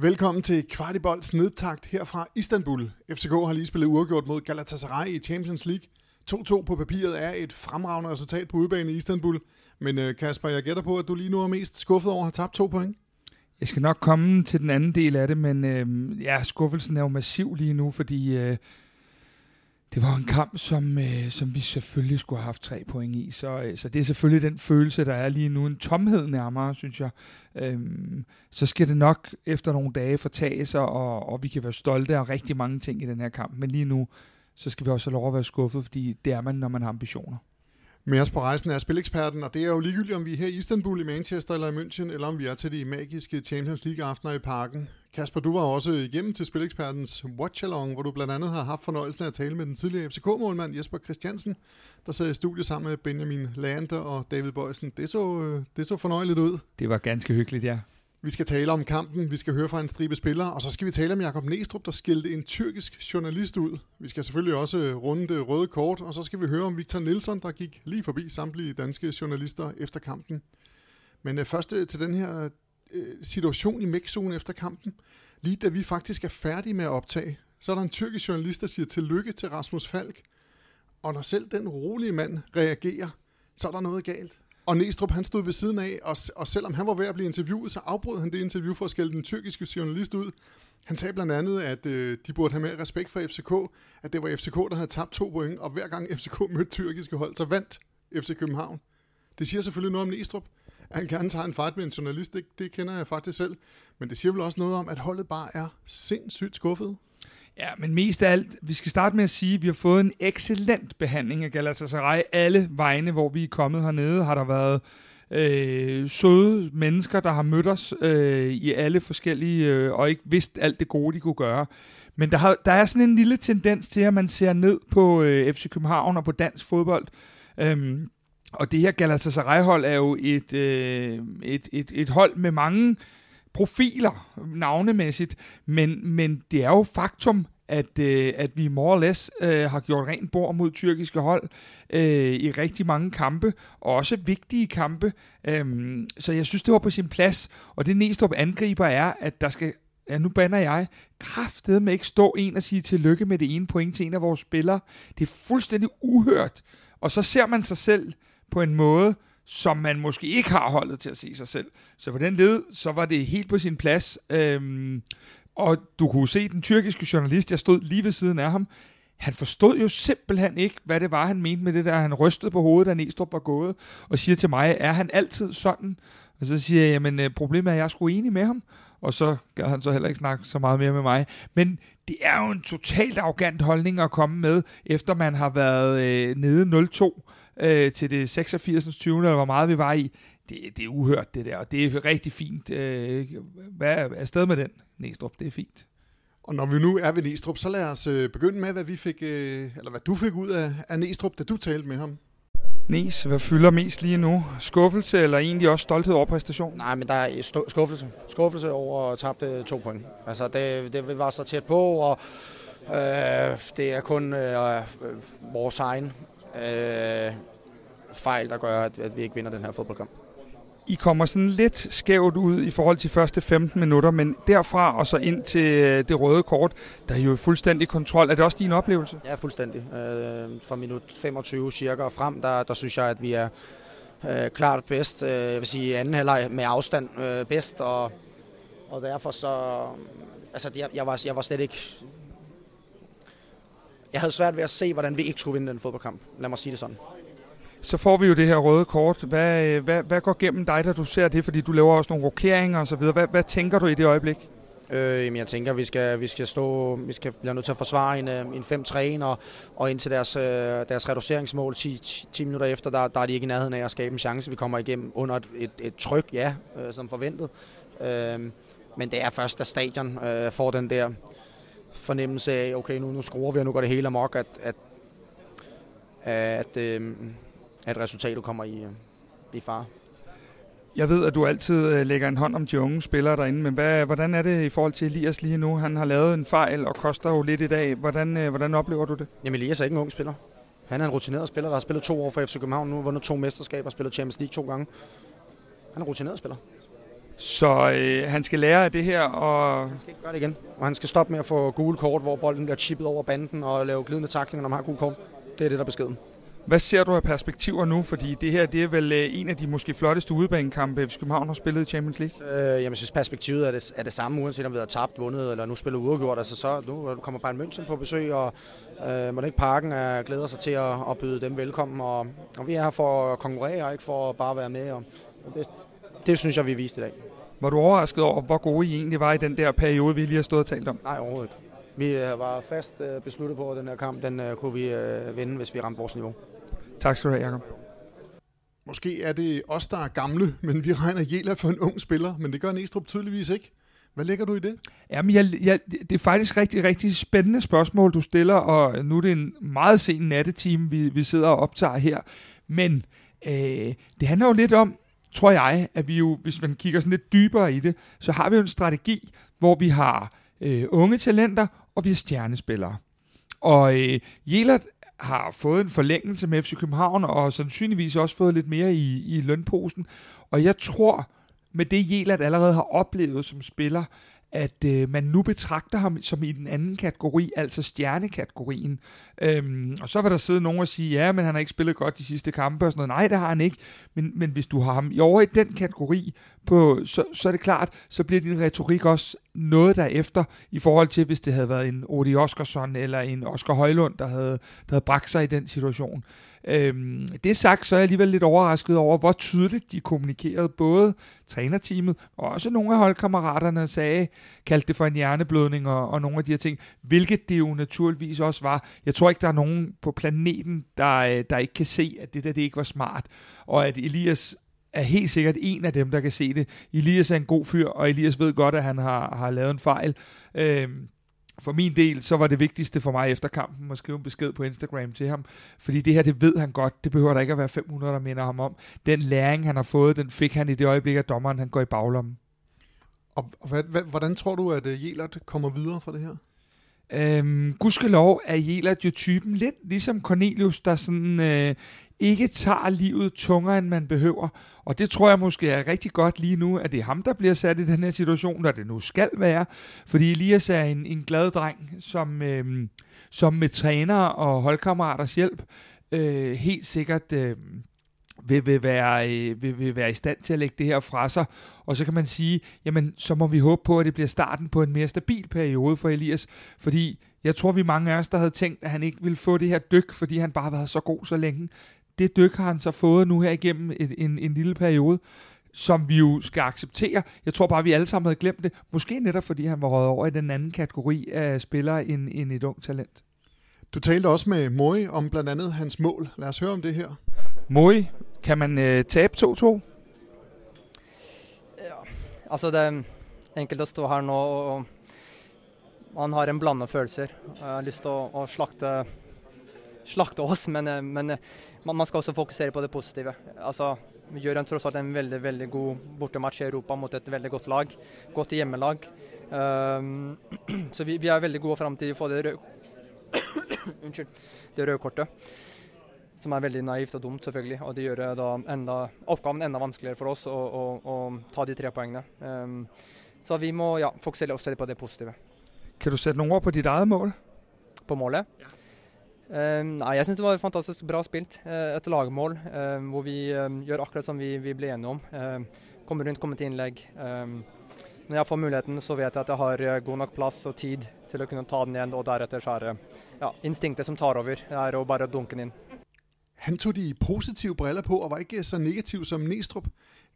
Velkommen til Kvartibolds nedtakt her fra Istanbul. FCK har lige spillet uafgjort mod Galatasaray i Champions League. 2-2 på papiret er et fremragende resultat på udebane i Istanbul. Men øh, Kasper, jeg gætter på, at du lige nu er mest skuffet over at have tabt to point. Jeg skal nok komme til den anden del af det, men øh, ja, skuffelsen er jo massiv lige nu, fordi øh, det var en kamp, som, øh, som vi selvfølgelig skulle have haft tre point i. Så, øh, så det er selvfølgelig den følelse, der er lige nu. En tomhed nærmere, synes jeg. Øhm, så skal det nok efter nogle dage fortage sig, og, og vi kan være stolte af rigtig mange ting i den her kamp. Men lige nu, så skal vi også have lov at være skuffet, fordi det er man, når man har ambitioner. Med os på rejsen er spileksperten, og det er jo ligegyldigt, om vi er her i Istanbul, i Manchester eller i München, eller om vi er til de magiske Champions League-aftener i parken. Kasper, du var også igennem til spilekspertens watch-along, hvor du blandt andet har haft fornøjelsen af at tale med den tidligere FCK-målmand Jesper Christiansen, der sad i studiet sammen med Benjamin Lander og David Bøjsen. Det så, øh, det så fornøjeligt ud. Det var ganske hyggeligt, ja. Vi skal tale om kampen, vi skal høre fra en stribe spillere, og så skal vi tale om Jakob Næstrup, der skældte en tyrkisk journalist ud. Vi skal selvfølgelig også øh, runde det røde kort, og så skal vi høre om Victor Nielsen, der gik lige forbi samtlige danske journalister efter kampen. Men øh, først øh, til den her situation i mixzone efter kampen. Lige da vi faktisk er færdige med at optage, så er der en tyrkisk journalist, der siger tillykke til Rasmus Falk. Og når selv den rolige mand reagerer, så er der noget galt. Og Næstrup, han stod ved siden af, og, og selvom han var ved at blive interviewet, så afbrød han det interview for at skælde den tyrkiske journalist ud. Han sagde blandt andet, at øh, de burde have mere respekt for FCK, at det var FCK, der havde tabt to point, og hver gang FCK mødte tyrkiske hold, så vandt FC København. Det siger selvfølgelig noget om Næstrup, at han gerne tager en fight med en journalist, det, det kender jeg faktisk selv. Men det siger vel også noget om, at holdet bare er sindssygt skuffet. Ja, men mest af alt, vi skal starte med at sige, at vi har fået en excellent behandling af Galatasaray. Alle vegne, hvor vi er kommet hernede, har der været øh, søde mennesker, der har mødt os øh, i alle forskellige, øh, og ikke vidst alt det gode, de kunne gøre. Men der, har, der er sådan en lille tendens til, at man ser ned på øh, FC København og på dansk fodbold. Øhm, og det her Galatasaray-hold er jo et, øh, et, et, et hold med mange profiler navnemæssigt, men, men det er jo faktum, at, øh, at vi more or less øh, har gjort rent bord mod tyrkiske hold øh, i rigtig mange kampe, og også vigtige kampe. Øhm, så jeg synes, det var på sin plads. Og det Næstrup angriber er, at der skal ja, nu banner jeg, kraftede med ikke stå en og sige tillykke med det ene point til en af vores spillere. Det er fuldstændig uhørt. Og så ser man sig selv på en måde, som man måske ikke har holdet til at se sig selv. Så på den led, så var det helt på sin plads. Øhm, og du kunne se den tyrkiske journalist, jeg stod lige ved siden af ham, han forstod jo simpelthen ikke, hvad det var, han mente med det der. Han rystede på hovedet, da Næstrup var gået, og siger til mig, er han altid sådan? Og så siger jeg, jamen øh, problemet er, at jeg er sgu enig med ham. Og så gad han så heller ikke snakke så meget mere med mig. Men det er jo en totalt arrogant holdning at komme med, efter man har været øh, nede 0-2 øh, til det 86. 20. eller hvor meget vi var i. Det, det er uhørt, det der, og det er rigtig fint. Øh, hvad er afsted med den, Næstrup? Det er fint. Og når vi nu er ved Næstrup, så lad os øh, begynde med, hvad vi fik, øh, eller hvad du fik ud af, af Næstrup, da du talte med ham. Nes, hvad fylder mest lige nu? Skuffelse eller egentlig også stolthed over præstationen? Nej, men der er skuffelse. Skuffelse over at tabte to point. Altså, det, det var så tæt på, og øh, det er kun øh, vores egen øh, fejl, der gør, at, at vi ikke vinder den her fodboldkamp. I kommer sådan lidt skævt ud i forhold til første 15 minutter, men derfra og så ind til øh, det røde kort, der er jo fuldstændig kontrol. Er det også din oplevelse? Ja, fuldstændig. Øh, fra minut 25 cirka og frem, der, der synes jeg, at vi er øh, klart bedst. Øh, jeg vil sige anden halvleg med afstand øh, bedst, og, og derfor så... Øh, altså, jeg, jeg, var, jeg var slet ikke... Jeg havde svært ved at se, hvordan vi ikke skulle vinde den fodboldkamp. Lad mig sige det sådan så får vi jo det her røde kort. Hvad, øh, hvad, hvad går gennem dig, da du ser det? Fordi du laver også nogle rokeringer og så videre. Hvad, hvad tænker du i det øjeblik? Øh, jamen jeg tænker, vi skal, vi skal stå, vi skal blive nødt til at forsvare en, øh, en 5-3, og, og indtil deres, øh, deres reduceringsmål 10, 10 minutter efter, der, der er de ikke i nærheden af at skabe en chance. Vi kommer igennem under et, et, et tryk, ja, øh, som forventet. Øh, men det er først, da stadion øh, får den der fornemmelse af, okay, nu, nu skruer vi, og nu går det hele amok, at, at, at øh, at resultatet kommer i, øh, i far. Jeg ved, at du altid øh, lægger en hånd om de unge spillere derinde, men hvad, hvordan er det i forhold til Elias lige nu? Han har lavet en fejl og koster jo lidt i dag. Hvordan, øh, hvordan oplever du det? Jamen Elias er ikke en ung spiller. Han er en rutineret spiller, der har spillet to år for FC København nu, vundet to mesterskaber, spillet Champions League to gange. Han er en rutineret spiller. Så øh, han skal lære af det her, og... Han skal ikke gøre det igen, og han skal stoppe med at få gule kort, hvor bolden bliver chippet over banden og lave glidende taklinger, når man har gule kort. Det er det, der er beskeden. Hvad ser du af perspektiver nu? Fordi det her det er vel øh, en af de måske flotteste udebanekampe, FC København har spillet i Champions League. Øh, jamen, jeg synes, perspektivet er det, er det samme, uanset om vi har tabt, vundet eller nu spiller uafgjort. Altså, så nu kommer bare en München på besøg, og øh, Monique Parken er, glæder sig til at, at byde dem velkommen. Og, og vi er her for at konkurrere, ikke for at bare være med. Og, og det, det synes jeg, vi viste i dag. Var du overrasket over, hvor gode I egentlig var i den der periode, vi lige har stået og talt om? Nej, overhovedet. Vi øh, var fast øh, besluttet på, at den her kamp, den øh, kunne vi vinde, hvis vi ramte vores niveau. Tak skal du have, Jacob. Måske er det os, der er gamle, men vi regner Jela for en ung spiller, men det gør Næstrup tydeligvis ikke. Hvad lægger du i det? Jamen, jeg, jeg, det er faktisk rigtig, rigtig spændende spørgsmål, du stiller, og nu er det en meget sen nattetime, vi, vi sidder og optager her. Men øh, det handler jo lidt om, tror jeg, at vi jo, hvis man kigger sådan lidt dybere i det, så har vi jo en strategi, hvor vi har øh, unge talenter, og vi har stjernespillere. Og øh, Jelert har fået en forlængelse med FC København, og sandsynligvis også fået lidt mere i, i lønposen. Og jeg tror, med det Jelert allerede har oplevet som spiller, at øh, man nu betragter ham som i den anden kategori, altså stjernekategorien. Øhm, og så vil der sidde nogen og sige, ja, men han har ikke spillet godt de sidste kampe og sådan noget. Nej, det har han ikke. Men, men hvis du har ham i over i den kategori, på, så, så er det klart, så bliver din retorik også noget derefter, i forhold til, hvis det havde været en Odi Oskarsson eller en Oscar Højlund, der havde, der havde bragt sig i den situation. Øhm, det sagt, så er jeg alligevel lidt overrasket over, hvor tydeligt de kommunikerede, både trænerteamet og også nogle af holdkammeraterne sagde, kaldte det for en hjerneblødning og, og nogle af de her ting, hvilket det jo naturligvis også var. Jeg tror ikke, der er nogen på planeten, der, øh, der ikke kan se, at det der det ikke var smart, og at Elias er helt sikkert en af dem, der kan se det. Elias er en god fyr, og Elias ved godt, at han har, har lavet en fejl. Øhm, for min del, så var det vigtigste for mig efter kampen at skrive en besked på Instagram til ham, fordi det her, det ved han godt, det behøver der ikke at være 500, der minder ham om. Den læring, han har fået, den fik han i det øjeblik, at dommeren han går i baglommen. Og, og hvad, hvad, hvordan tror du, at uh, Jelert kommer videre fra det her? Øhm, gudskelov er Jelert jo typen lidt ligesom Cornelius, der sådan øh, ikke tager livet tungere, end man behøver. Og det tror jeg måske er rigtig godt lige nu, at det er ham, der bliver sat i den her situation, der det nu skal være. Fordi Elias er en, en glad dreng, som, øh, som med træner og holdkammeraters hjælp øh, helt sikkert... Øh, vil, vil, være, øh, vil, vil være i stand til at lægge det her fra sig. Og så kan man sige, jamen så må vi håbe på, at det bliver starten på en mere stabil periode for Elias, fordi jeg tror, vi mange af os, der havde tænkt, at han ikke ville få det her dyk, fordi han bare har været så god så længe det dyk har han så fået nu her igennem en, en, en lille periode, som vi jo skal acceptere. Jeg tror bare, vi alle sammen havde glemt det. Måske netop fordi han var røget over i den anden kategori af spillere end, end et ung talent. Du talte også med Moi om blandt andet hans mål. Lad os høre om det her. Moi, kan man øh, tabe 2-2? Ja, altså det er enkelt at stå her nu, og man har en blandet følelser. Jeg har lyst til at, at slagte, slagte oss, men, eh, men eh, man, man skal også fokusere på det positive. Altså, vi gjør en, tross alt en veldig veldig god bortematch i Europa mot et veldig godt lag. Godt hjemmelag. Um, så vi, vi, er veldig gode fram til å få det røde Unnskyld. Det røde kortet. Som er veldig naivt og dumt, selvfølgelig. Og det gjør da enda, oppgaven enda vanskeligere for oss å, å, å ta de tre poengene. Um, så vi må ja, fokusere også på det positive. Kan du sette noen ord på ditt eget mål? På målet? Ja. Uh, nei, jeg syns det var fantastisk bra spilt. Uh, et lagmål uh, hvor vi gjør akkurat som vi, vi ble enige om. kommer rundt, kommer til innlegg. når jeg får muligheten, så vet jeg at jeg har god nok plass og tid til å kunne ta den igjen. Og deretter så er det ja, instinktet som tar over. Det er å bare dunke den inn. Han tog de positive briller på og var ikke så negativ som Næstrup.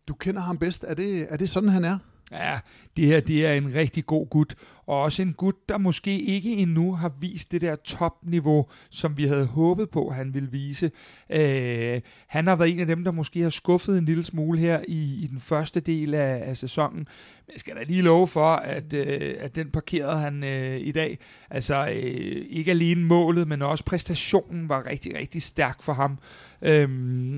Du kender ham bedst. Er det, er det sådan, han er? Ja, det her det er en rigtig god gut, og også en gut, der måske ikke endnu har vist det der topniveau, som vi havde håbet på, han ville vise. Øh, han har været en af dem, der måske har skuffet en lille smule her i, i den første del af, af sæsonen. Men jeg skal da lige love for, at, øh, at den parkerede han øh, i dag. Altså øh, ikke alene målet, men også præstationen var rigtig, rigtig stærk for ham. Øh,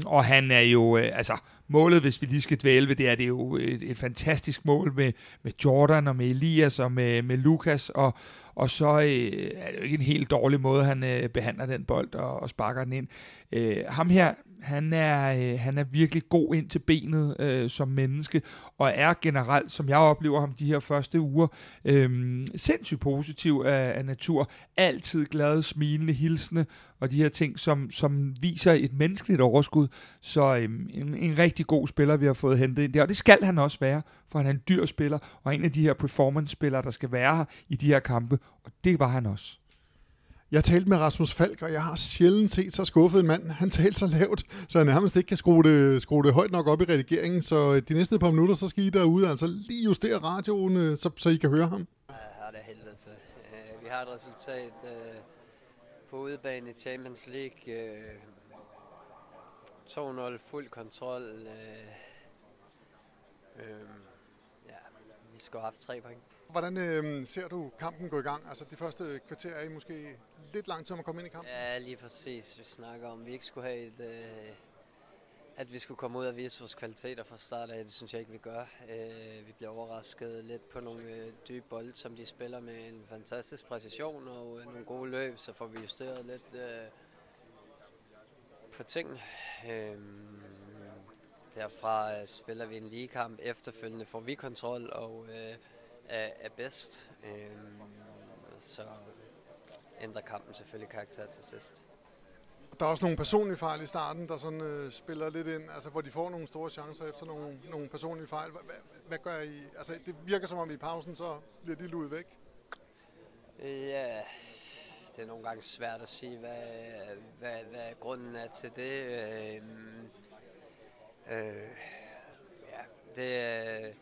og han er jo, øh, altså målet, hvis vi lige skal dvæle ved det, er det jo et, et fantastisk mål med, med Jordan og med Elias og med, med Lukas, og, og så øh, er det jo ikke en helt dårlig måde, han øh, behandler den bold og, og sparker den ind. Øh, ham her, han er, øh, han er virkelig god ind til benet øh, som menneske, og er generelt, som jeg oplever ham de her første uger, øh, sindssygt positiv af, af natur. Altid glad, smilende, hilsende, og de her ting, som, som viser et menneskeligt overskud. Så øh, en, en rigtig god spiller, vi har fået hentet ind der, og det skal han også være, for han er en dyr spiller, og en af de her performance-spillere, der skal være her i de her kampe, og det var han også. Jeg talte med Rasmus Falk, og jeg har sjældent set så skuffet en mand. Han talte så lavt, så han nærmest ikke kan skrue det, skrue det højt nok op i redigeringen. Så de næste par minutter, så skal I derude altså lige justere radioen, øh, så, så I kan høre ham. Ja, det er helvede til. Vi har et resultat på udebane i Champions League. 2-0 fuld kontrol. Ja, vi skal have haft tre point. Hvordan øh, ser du kampen gå i gang? Altså de første kvarter er I måske lidt lang tid om at komme ind i kampen? Ja, lige præcis. Vi snakker om, at vi ikke skulle have et, øh, at vi skulle komme ud og vise vores kvaliteter fra start af. Det synes jeg ikke, vi gør. Øh, vi bliver overrasket lidt på nogle øh, dybe bolde, som de spiller med en fantastisk præcision og øh, nogle gode løb, så får vi justeret lidt øh, på tingene. Øh, derfra øh, spiller vi en ligekamp. Efterfølgende får vi kontrol og øh, er, er bedst. Øh, så ændrer kampen selvfølgelig karakter til sidst. Der er også nogle personlige fejl i starten, der sådan øh, spiller lidt ind, altså hvor de får nogle store chancer efter nogle, nogle personlige fejl. Hvad, hvad, gør I? Altså det virker som om i pausen, så bliver de luet væk. Ja, det er nogle gange svært at sige, hvad, hvad, hvad grunden er til det. Øh, øh, ja, det,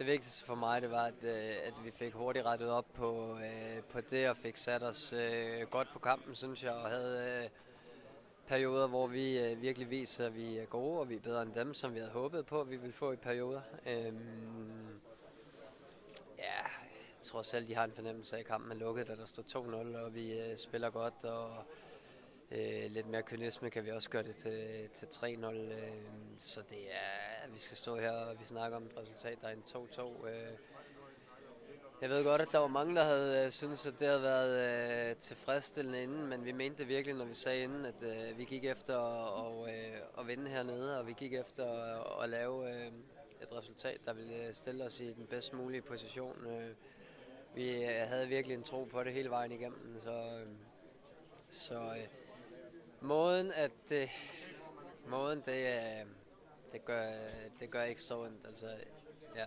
det vigtigste for mig, det var, at, øh, at vi fik hurtigt rettet op på, øh, på det, og fik sat os øh, godt på kampen, synes jeg, og havde perioder, hvor vi virkelig viser, at vi er gode, og vi er bedre end dem, som vi havde håbet på, at vi ville få i perioder. Øhm, ja, jeg tror selv, de har en fornemmelse af, at kampen er lukket, da der står 2-0, og vi spiller godt, og Øh, lidt mere kynisme kan vi også gøre det til, til 3-0. Øh, så det er, vi skal stå her og vi snakker om et resultat, der er en 2-2. Øh, jeg ved godt, at der var mange, der havde øh, syntes, at det havde været øh, tilfredsstillende inden, men vi mente det virkelig, når vi sagde inden, at øh, vi gik efter at, og, øh, at vinde hernede, og vi gik efter at, at lave øh, et resultat, der ville øh, stille os i den bedst mulige position. Øh, vi øh, havde virkelig en tro på det hele vejen igennem, så, øh, så øh, Måden, at det, måden, det, det, gør, det gør ekstra ondt. Altså, ja.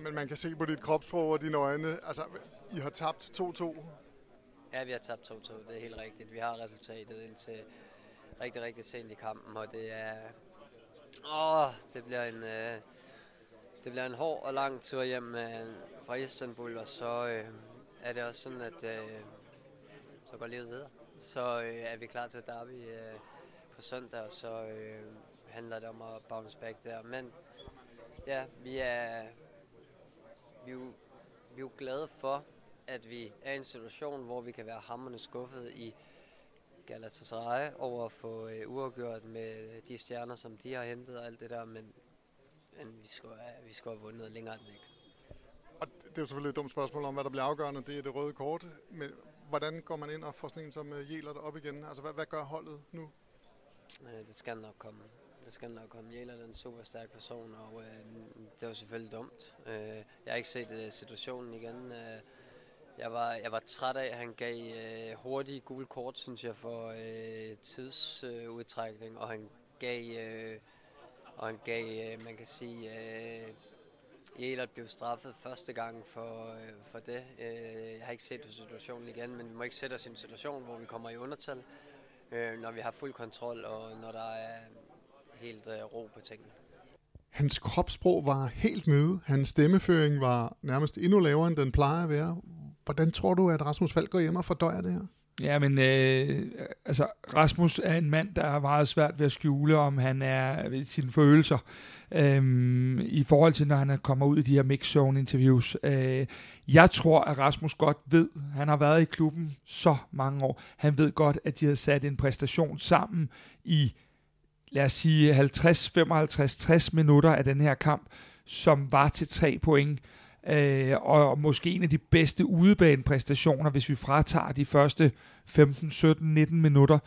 Men man kan se på dit kropsprog og dine øjne, altså, I har tabt 2-2. Ja, vi har tabt 2-2, det er helt rigtigt. Vi har resultatet indtil rigtig, rigtig sent i kampen, og det er... Åh, det bliver en... Øh, det bliver en hård og lang tur hjem øh, fra Istanbul, og så øh, er det også sådan, at øh, så går livet videre så øh, er vi klar til derby øh, på søndag, og så øh, handler det om at bounce back der. Men ja, vi er, vi er, jo, vi er jo glade for, at vi er i en situation, hvor vi kan være hammerne skuffet i Galatasaray over at få øh, uafgjort med de stjerner, som de har hentet og alt det der, men, men vi skulle, have, vi skulle have vundet længere end ikke. Og det er jo selvfølgelig et dumt spørgsmål om, hvad der bliver afgørende. Det er det røde kort. Men hvordan går man ind og får sådan en som øh, Jælert op igen? Altså, hvad, hvad gør holdet nu? Øh, det skal nok komme. Det skal nok komme. Jæler er en super stærk person, og øh, det var selvfølgelig dumt. Øh, jeg har ikke set øh, situationen igen. Øh, jeg, var, jeg var træt af, at han gav øh, hurtige gule kort, synes jeg, for øh, tidsudtrækning, øh, og han gav... Øh, og han gav, øh, man kan sige, øh, Elert blev straffet første gang for, øh, for det. Øh, jeg har ikke set situationen igen, men vi må ikke sætte os i en situation, hvor vi kommer i undertal, øh, når vi har fuld kontrol, og når der er helt øh, ro på tingene. Hans kropssprog var helt nede. Hans stemmeføring var nærmest endnu lavere, end den plejer at være. Hvordan tror du, at Rasmus Falk går hjem og fordøjer det her? Ja, men øh, altså, Rasmus er en mand, der har meget svært ved at skjule, om han er ved sine følelser. Øh, I forhold til, når han kommer ud i de her mix-zone interviews. Øh, jeg tror, at Rasmus godt ved, han har været i klubben så mange år, han ved godt, at de har sat en præstation sammen i, lad os sige, 50, 55, 60 minutter af den her kamp, som var til tre point øh, og måske en af de bedste udebanepræstationer, hvis vi fratager de første 15, 17, 19 minutter.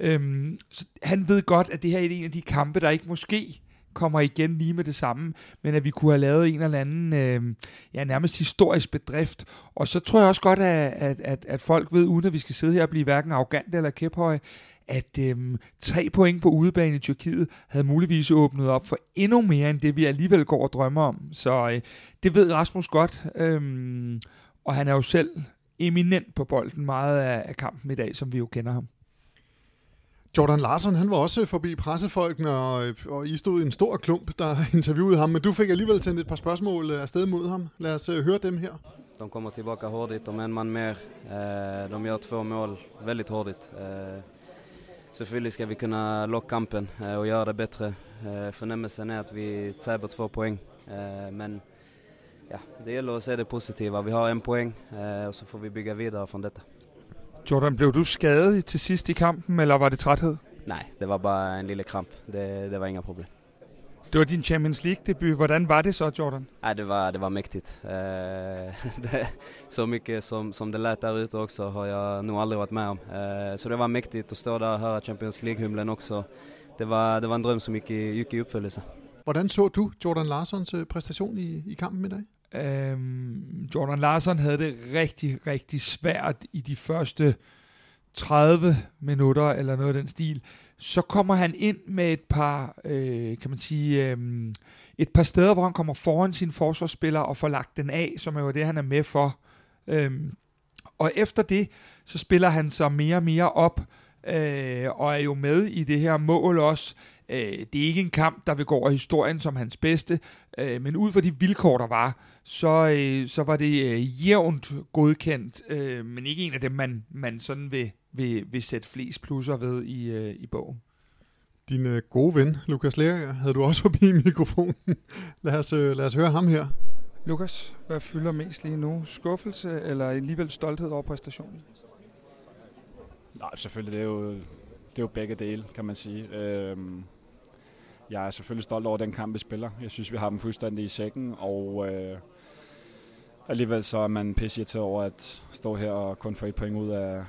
Øhm, så han ved godt, at det her er en af de kampe, der ikke måske kommer igen lige med det samme, men at vi kunne have lavet en eller anden, øh, ja, nærmest historisk bedrift. Og så tror jeg også godt, at, at, at, at folk ved, uden at vi skal sidde her og blive hverken arrogante eller kæphøje, at øhm, tre point på udebane i Tyrkiet havde muligvis åbnet op for endnu mere end det, vi alligevel går og drømmer om. Så øh, det ved Rasmus godt, øhm, og han er jo selv eminent på bolden meget af, af kampen i dag, som vi jo kender ham. Jordan Larsen, han var også forbi pressefolkene, og, og I stod i en stor klump, der interviewede ham, men du fik alligevel sendt et par spørgsmål afsted mod ham. Lad os uh, høre dem her. De kommer tillbaka hårdigt, de er en man mer. Uh, de gör två mål väldigt hårdigt. Selvfølgelig skal vi kunna locka kampen uh, och göra det bättre. Uh, förnämmelsen är att vi taber två poäng. Uh, men ja, det gäller att se det positiva. Vi har en poäng och så får vi bygga vidare från detta. Jordan, blev du skadet til sidst i kampen, eller var det træthed? Nej, det var bare en lille kramp. Det, det var ingen problem. Det var din Champions League-debut. Hvordan var det så, Jordan? Nej, det var, det var mægtigt. Uh, det, så mycket som, som det lät där ute också har jag nog aldrig varit med om. Uh, så det var mäktigt att stå där och höra Champions League-hymlen också. Det var, det var en drøm, som gik i, gik i uppfyllelse. Hvordan så du Jordan Larsons præstation i, i kampen i dag? Øhm, Jordan Larsen havde det rigtig, rigtig svært i de første 30 minutter, eller noget af den stil. Så kommer han ind med et par, øh, kan man sige, øh, et par steder, hvor han kommer foran sin forsvarsspiller og får lagt den af, som er jo det, han er med for. Øh, og efter det, så spiller han sig mere og mere op, øh, og er jo med i det her mål også. Øh, det er ikke en kamp, der vil gå over historien som hans bedste, øh, men ud fra de vilkår, der var, så, øh, så var det øh, jævnt godkendt, øh, men ikke en af dem, man, man sådan vil, vil, vil sætte flest plusser ved i, øh, i bogen. Din øh, gode ven, Lukas Lerager, havde du også forbi mikrofonen. lad, os, øh, lad os høre ham her. Lukas, hvad fylder mest lige nu? Skuffelse eller alligevel stolthed over præstationen? Nej, selvfølgelig. Det er jo, det er jo begge dele, kan man sige. Øhm, jeg er selvfølgelig stolt over den kamp, vi spiller. Jeg synes, vi har dem fuldstændig i sækken, og øh, alligevel så er man pisse over at stå her og kun få et point ud af,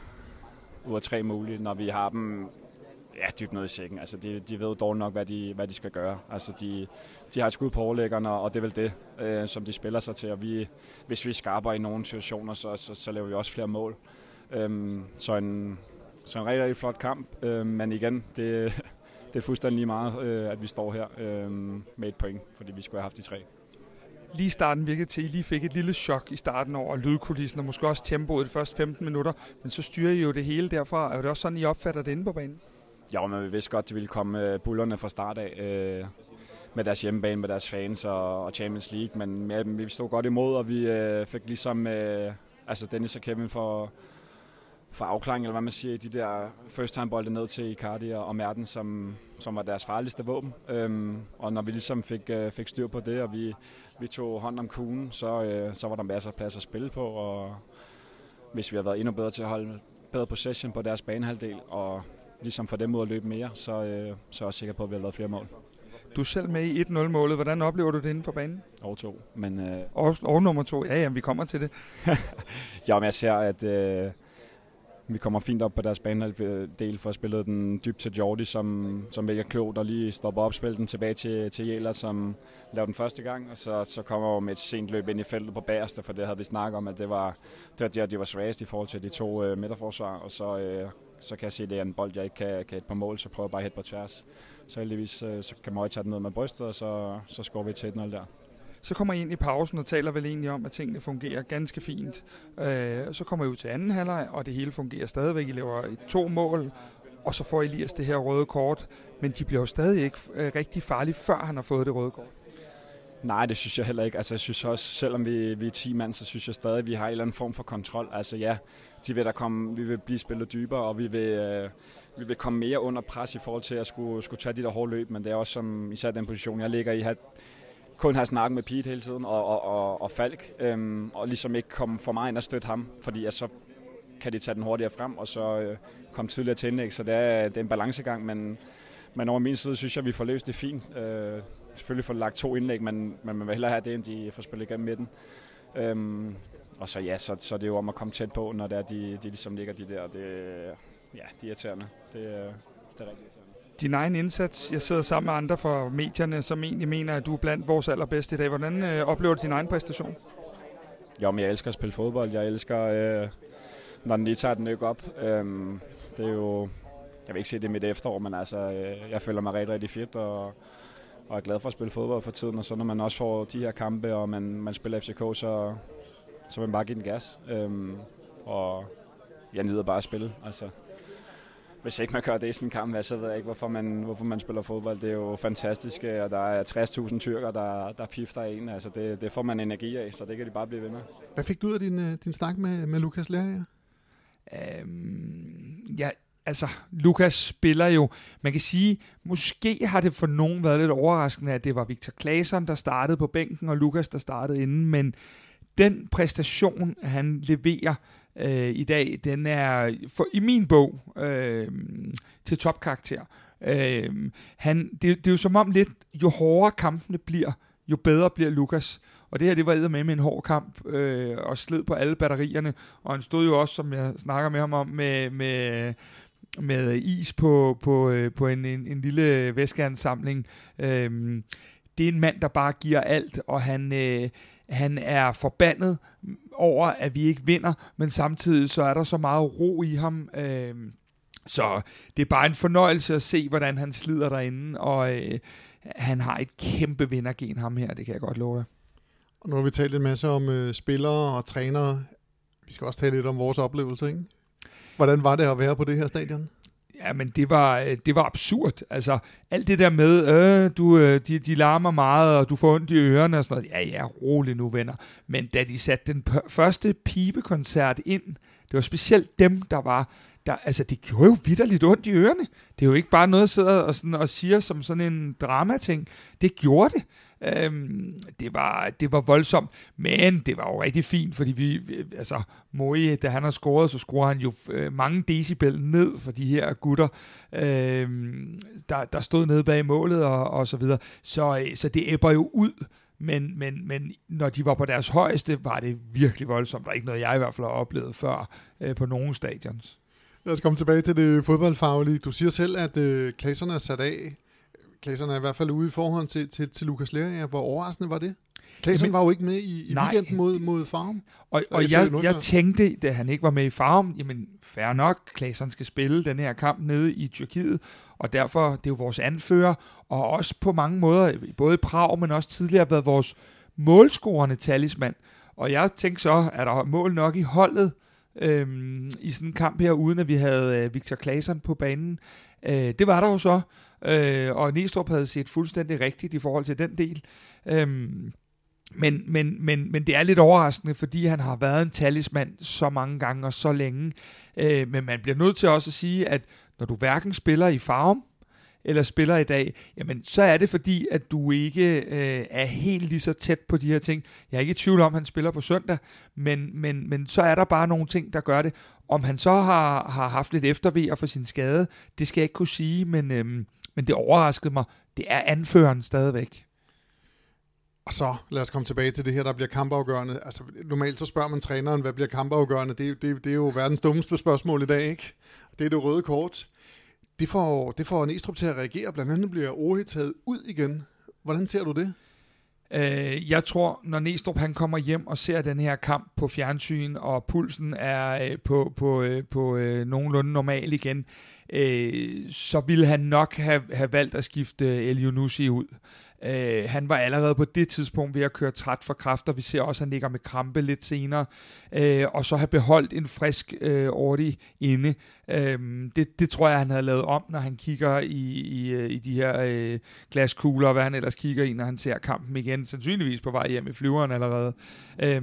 ud af tre mulige, når vi har dem ja, dybt nede i sækken. Altså, de, de ved dårligt nok, hvad de, hvad de skal gøre. Altså, de, de har et skud på overlæggerne, og det er vel det, øh, som de spiller sig til. Og vi, hvis vi skarper i nogle situationer, så, så, så laver vi også flere mål. Øhm, så, en, så en rigtig, rigtig flot kamp. Øhm, men igen, det, det er fuldstændig lige meget, øh, at vi står her øh, med et point, fordi vi skulle have haft de tre. Lige i starten virkede til, at I lige fik et lille chok i starten over lydkulissen, og måske også tempoet de første 15 minutter, men så styrer I jo det hele derfra. Er det også sådan, I opfatter det inde på banen? Ja, men vi vidste godt, at de ville komme øh, bullerne fra start af øh, med deres hjemmebane, med deres fans og, og Champions League, men ja, vi stod godt imod, og vi øh, fik ligesom øh, altså Dennis og Kevin for for afklaring, eller hvad man siger, de der first time bolde ned til Icardi og Merten, som, som var deres farligste våben. Øhm, og når vi ligesom fik, øh, fik styr på det, og vi, vi tog hånd om kuglen, så, øh, så var der masser af plads at spille på, og hvis vi havde været endnu bedre til at holde bedre possession på deres banehalvdel, og ligesom få dem ud at løbe mere, så, øh, så er jeg sikker på, at vi har lavet flere mål. Du er selv med i 1-0-målet. Hvordan oplever du det inden for banen? Og to. Men, øh... og, og nummer to. Ja, ja, vi kommer til det. ja, men jeg ser, at øh, vi kommer fint op på deres banehalvdel for at spille den dybt til Jordi, som, som vælger klogt og lige stopper op, spiller den tilbage til, til Jæler, som lavede den første gang, og så, så kommer vi med et sent løb ind i feltet på bagerste, for det havde vi snakket om, at det var, det var der, de var svagest i forhold til de to øh, midterforsvar, og så, øh, så kan jeg se, at det er en bold, jeg ikke kan, kan et par mål, så prøver jeg bare at hætte på tværs. Så heldigvis øh, så kan Møj tage den ned med brystet, og så, så scorer vi til 1-0 der. Så kommer I ind i pausen og taler vel egentlig om, at tingene fungerer ganske fint. Øh, så kommer I ud til anden halvleg, og det hele fungerer stadigvæk. I laver to mål, og så får Elias det her røde kort. Men de bliver jo stadig ikke øh, rigtig farlige, før han har fået det røde kort. Nej, det synes jeg heller ikke. Altså, jeg synes også, selvom vi, vi er 10 mand, så synes jeg stadig, at vi har en eller anden form for kontrol. Altså ja, de vil der komme, vi vil blive spillet dybere, og vi vil, øh, vi vil komme mere under pres i forhold til at skulle, skulle tage de der hårde løb, men det er også som især den position, jeg ligger i, at kun har snakket med Pete hele tiden, og, og, og, og Falk, øhm, og ligesom ikke komme for mig ind og støtte ham, fordi jeg så kan de tage den hurtigere frem, og så øh, komme tidligere til indlæg, så det er, det er en balancegang, men, men over min side synes jeg, at vi får løst det fint. Øh, selvfølgelig får lagt to indlæg, men, men man vil hellere have det, end de får spillet igennem midten. Øhm, og så ja, så, så det er jo om at komme tæt på, når det er, de, de ligesom ligger de der. Det, ja, de er irriterende. Det, det er rigtig irriterende. Din egen indsats. Jeg sidder sammen med andre fra medierne, som egentlig mener, at du er blandt vores allerbedste i dag. Hvordan øh, oplever du din egen præstation? Jo, men jeg elsker at spille fodbold. Jeg elsker, øh, når den lige tager den ikke op. Øhm, det er jo, jeg vil ikke sige, det er mit efterår, men altså, øh, jeg føler mig rigtig, rigtig fedt, og, og er glad for at spille fodbold for tiden. Og så når man også får de her kampe, og man, man spiller FCK, så, så vil man bare give den gas. Øhm, og jeg nyder bare at spille. Altså, hvis ikke man gør det i sådan en kamp, så ved jeg ikke, hvorfor man, hvorfor man spiller fodbold. Det er jo fantastisk, og der er 60.000 tyrker, der, der pifter en. Altså, det, det får man energi af, så det kan de bare blive ved med. Hvad fik du ud af din, øh, din snak med, med Lukas Lerager? Øhm, ja, altså, Lukas spiller jo, man kan sige, måske har det for nogen været lidt overraskende, at det var Victor Claesson, der startede på bænken, og Lukas, der startede inden, men den præstation, han leverer øh, i dag, den er for, i min bog øh, til topkarakter. Øh, han, det, det er jo som om lidt, jo hårdere kampene bliver, jo bedre bliver Lukas. Og det her, det var med med en hård kamp, øh, og sled på alle batterierne. Og han stod jo også, som jeg snakker med ham om, med, med, med is på, på, øh, på en, en, en lille væskeansamling. Øh, det er en mand, der bare giver alt, og han, øh, han er forbandet over, at vi ikke vinder, men samtidig så er der så meget ro i ham. Øh, så det er bare en fornøjelse at se, hvordan han slider derinde, og øh, han har et kæmpe vindergen ham her, det kan jeg godt love dig. Og nu har vi talt en masse om øh, spillere og trænere. Vi skal også tale lidt om vores oplevelse, ikke? Hvordan var det at være på det her stadion? Ja, men det var, øh, det var absurd. Altså, alt det der med, øh, du, øh, de, de larmer meget, og du får ondt i ørerne og sådan noget. Ja, ja, rolig nu, venner. Men da de satte den første pibekoncert ind, det var specielt dem, der var, der, altså det gjorde jo vidderligt ondt i ørerne. Det er jo ikke bare noget, at sidde og, sådan, og siger som sådan en dramating. Det gjorde det. Øhm, det, var, det var voldsomt, men det var jo rigtig fint, fordi vi, altså Moe, da han har scoret, så scorer han jo øh, mange decibel ned for de her gutter, øhm, der, der stod nede bag målet og, og så videre. Så, øh, så det æbber jo ud, men, men, men når de var på deres højeste, var det virkelig voldsomt. Det var ikke noget, jeg i hvert fald har oplevet før øh, på nogen stadions. Lad os komme tilbage til det fodboldfaglige. Du siger selv, at øh, klasserne er sat af Klaserne er i hvert fald ude i forhold til, til, til Lukas Lerager. Hvor overraskende var det? Klaseren var jo ikke med i, i weekenden mod, mod Farm. Og, og jeg, jeg tænkte, da han ikke var med i Farm, jamen fair nok, Klaseren skal spille den her kamp nede i Tyrkiet, og derfor, det er jo vores anfører, og også på mange måder, både i Prag, men også tidligere, været vores målscorende talismand. Og jeg tænkte så, er der mål nok i holdet øhm, i sådan en kamp her, uden at vi havde øh, Victor Claesson på banen. Øh, det var der jo så, øh, og Næstrup havde set fuldstændig rigtigt i forhold til den del. Øhm, men, men, men, men det er lidt overraskende, fordi han har været en talismand så mange gange og så længe. Øh, men man bliver nødt til også at sige, at når du hverken spiller i farm, eller spiller i dag, jamen så er det fordi, at du ikke øh, er helt lige så tæt på de her ting. Jeg er ikke i tvivl om, at han spiller på søndag, men, men, men så er der bare nogle ting, der gør det. Om han så har, har haft lidt eftervejer for sin skade, det skal jeg ikke kunne sige, men, øh, men det overraskede mig. Det er anføreren stadigvæk. Og så lad os komme tilbage til det her, der bliver kampafgørende. Altså, normalt så spørger man træneren, hvad bliver kampafgørende? Det, det, det er jo verdens dummeste spørgsmål i dag, ikke? Det er det røde kort. Det får, det får Næstrup til at reagere. Blandt andet bliver Ohe taget ud igen. Hvordan ser du det? Øh, jeg tror, når Næstrup han kommer hjem og ser den her kamp på fjernsyn, og pulsen er øh, på, på, øh, på øh, nogenlunde normal igen, øh, Øh, så ville han nok have, have valgt at skifte El Yunusi ud. Øh, han var allerede på det tidspunkt ved at køre træt for kræfter. Vi ser også, at han ligger med krampe lidt senere. Øh, og så have beholdt en frisk øh, Ordi inde. Øh, det, det tror jeg, han havde lavet om, når han kigger i, i, øh, i de her øh, glaskugler, og hvad han ellers kigger i, når han ser kampen igen. Sandsynligvis på vej hjem i flyveren allerede. Øh,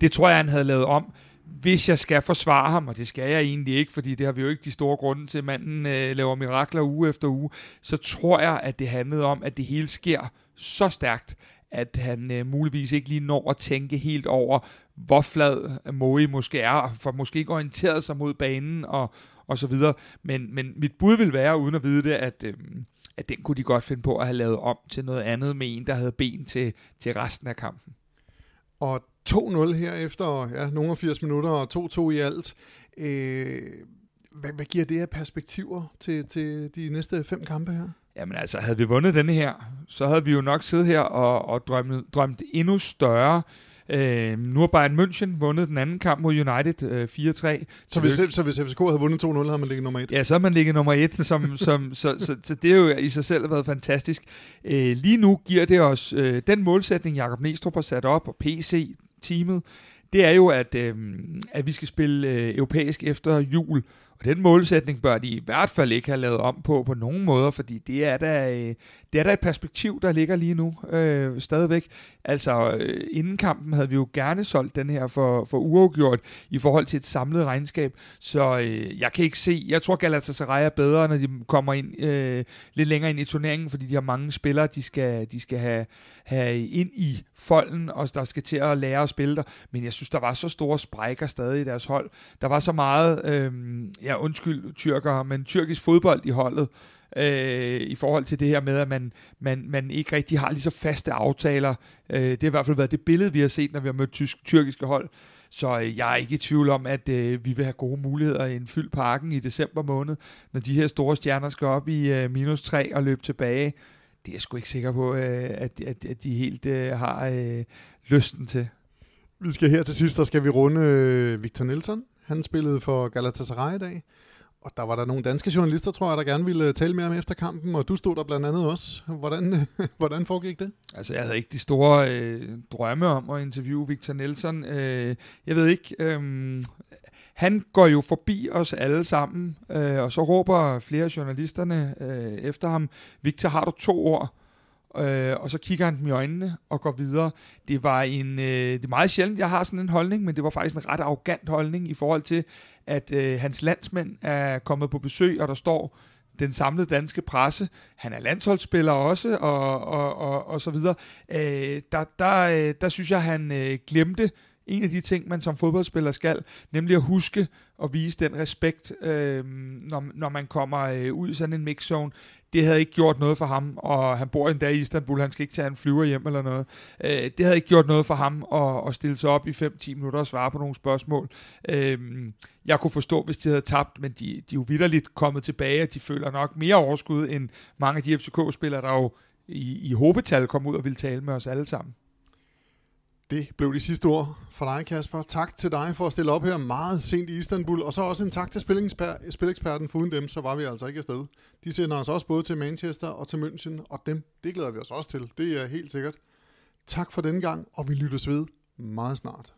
det tror jeg, han havde lavet om hvis jeg skal forsvare ham, og det skal jeg egentlig ikke, fordi det har vi jo ikke de store grunde til, at manden øh, laver mirakler uge efter uge, så tror jeg, at det handlede om, at det hele sker så stærkt, at han øh, muligvis ikke lige når at tænke helt over, hvor flad Moe måske er, for måske ikke orienteret sig mod banen og, og så videre. Men, men mit bud vil være, uden at vide det, at, øh, at den kunne de godt finde på at have lavet om til noget andet med en, der havde ben til, til resten af kampen. Og 2-0 her efter ja, nogle af 80 minutter og 2-2 i alt. Øh, hvad, hvad giver det af perspektiver til, til de næste fem kampe her? Jamen altså, havde vi vundet denne her, så havde vi jo nok siddet her og, og drømt, drømt endnu større. Øh, nu har Bayern München vundet den anden kamp mod United øh, 4-3. Så hvis, så hvis FCK havde vundet 2-0, havde man ligget nummer 1? Ja, så havde man ligget nummer 1, som, som, så, så, så det er jo i sig selv været fantastisk. Øh, lige nu giver det os øh, den målsætning, Jakob Næstrup har sat op, og teamet, det er jo, at, øh, at vi skal spille øh, europæisk efter jul. Og den målsætning bør de i hvert fald ikke have lavet om på på nogen måder, fordi det er da, øh, det er da et perspektiv, der ligger lige nu øh, stadigvæk. Altså, øh, inden kampen havde vi jo gerne solgt den her for, for uafgjort i forhold til et samlet regnskab, så øh, jeg kan ikke se, jeg tror Galatasaray er bedre, når de kommer ind øh, lidt længere ind i turneringen, fordi de har mange spillere, de skal, de skal have, have ind i folden, og der skal til at lære at spille der, men jeg synes, der var så store sprækker stadig i deres hold. Der var så meget, øh, ja undskyld tyrkere, men tyrkisk fodbold i holdet, øh, i forhold til det her med, at man, man, man ikke rigtig har lige så faste aftaler. Øh, det har i hvert fald været det billede, vi har set, når vi har mødt tysk, tyrkiske hold. Så øh, jeg er ikke i tvivl om, at øh, vi vil have gode muligheder i en fyldt parken i december måned, når de her store stjerner skal op i øh, minus 3 og løbe tilbage. Det er jeg sgu ikke sikker på, øh, at, at, at de helt øh, har øh, lysten til. Vi skal her til sidst, der skal vi runde øh, Victor Nelson. Han spillede for Galatasaray i dag. Og der var der nogle danske journalister, tror jeg, der gerne ville øh, tale med ham efter kampen, og du stod der blandt andet også. Hvordan, hvordan foregik det? Altså, jeg havde ikke de store øh, drømme om at interviewe Victor Nelson. Øh, jeg ved ikke, øh, han går jo forbi os alle sammen, øh, og så råber flere af journalisterne øh, efter ham, Victor, har du to ord? Øh, og så kigger han dem i øjnene og går videre. Det var en, øh, det er meget sjældent, jeg har sådan en holdning, men det var faktisk en ret arrogant holdning i forhold til, at øh, hans landsmænd er kommet på besøg, og der står den samlede danske presse. Han er landsholdsspiller også, og, og, og, og så videre. Øh, der, der, øh, der synes jeg, han øh, glemte en af de ting, man som fodboldspiller skal, nemlig at huske at vise den respekt, øh, når, når man kommer øh, ud i sådan en mixzone. Det havde ikke gjort noget for ham, og han bor endda i Istanbul, han skal ikke tage en flyver hjem eller noget. Øh, det havde ikke gjort noget for ham at, at stille sig op i 5-10 minutter og svare på nogle spørgsmål. Øh, jeg kunne forstå, hvis de havde tabt, men de, de er jo vidderligt kommet tilbage, og de føler nok mere overskud end mange af de FCK-spillere, der jo i, i håbetal kom ud og ville tale med os alle sammen. Det blev de sidste ord for dig, Kasper. Tak til dig for at stille op her meget sent i Istanbul, og så også en tak til spileksperten, for uden dem, så var vi altså ikke afsted. De sender os også både til Manchester og til München, og dem, det glæder vi os også til. Det er helt sikkert. Tak for den gang, og vi lyttes ved meget snart.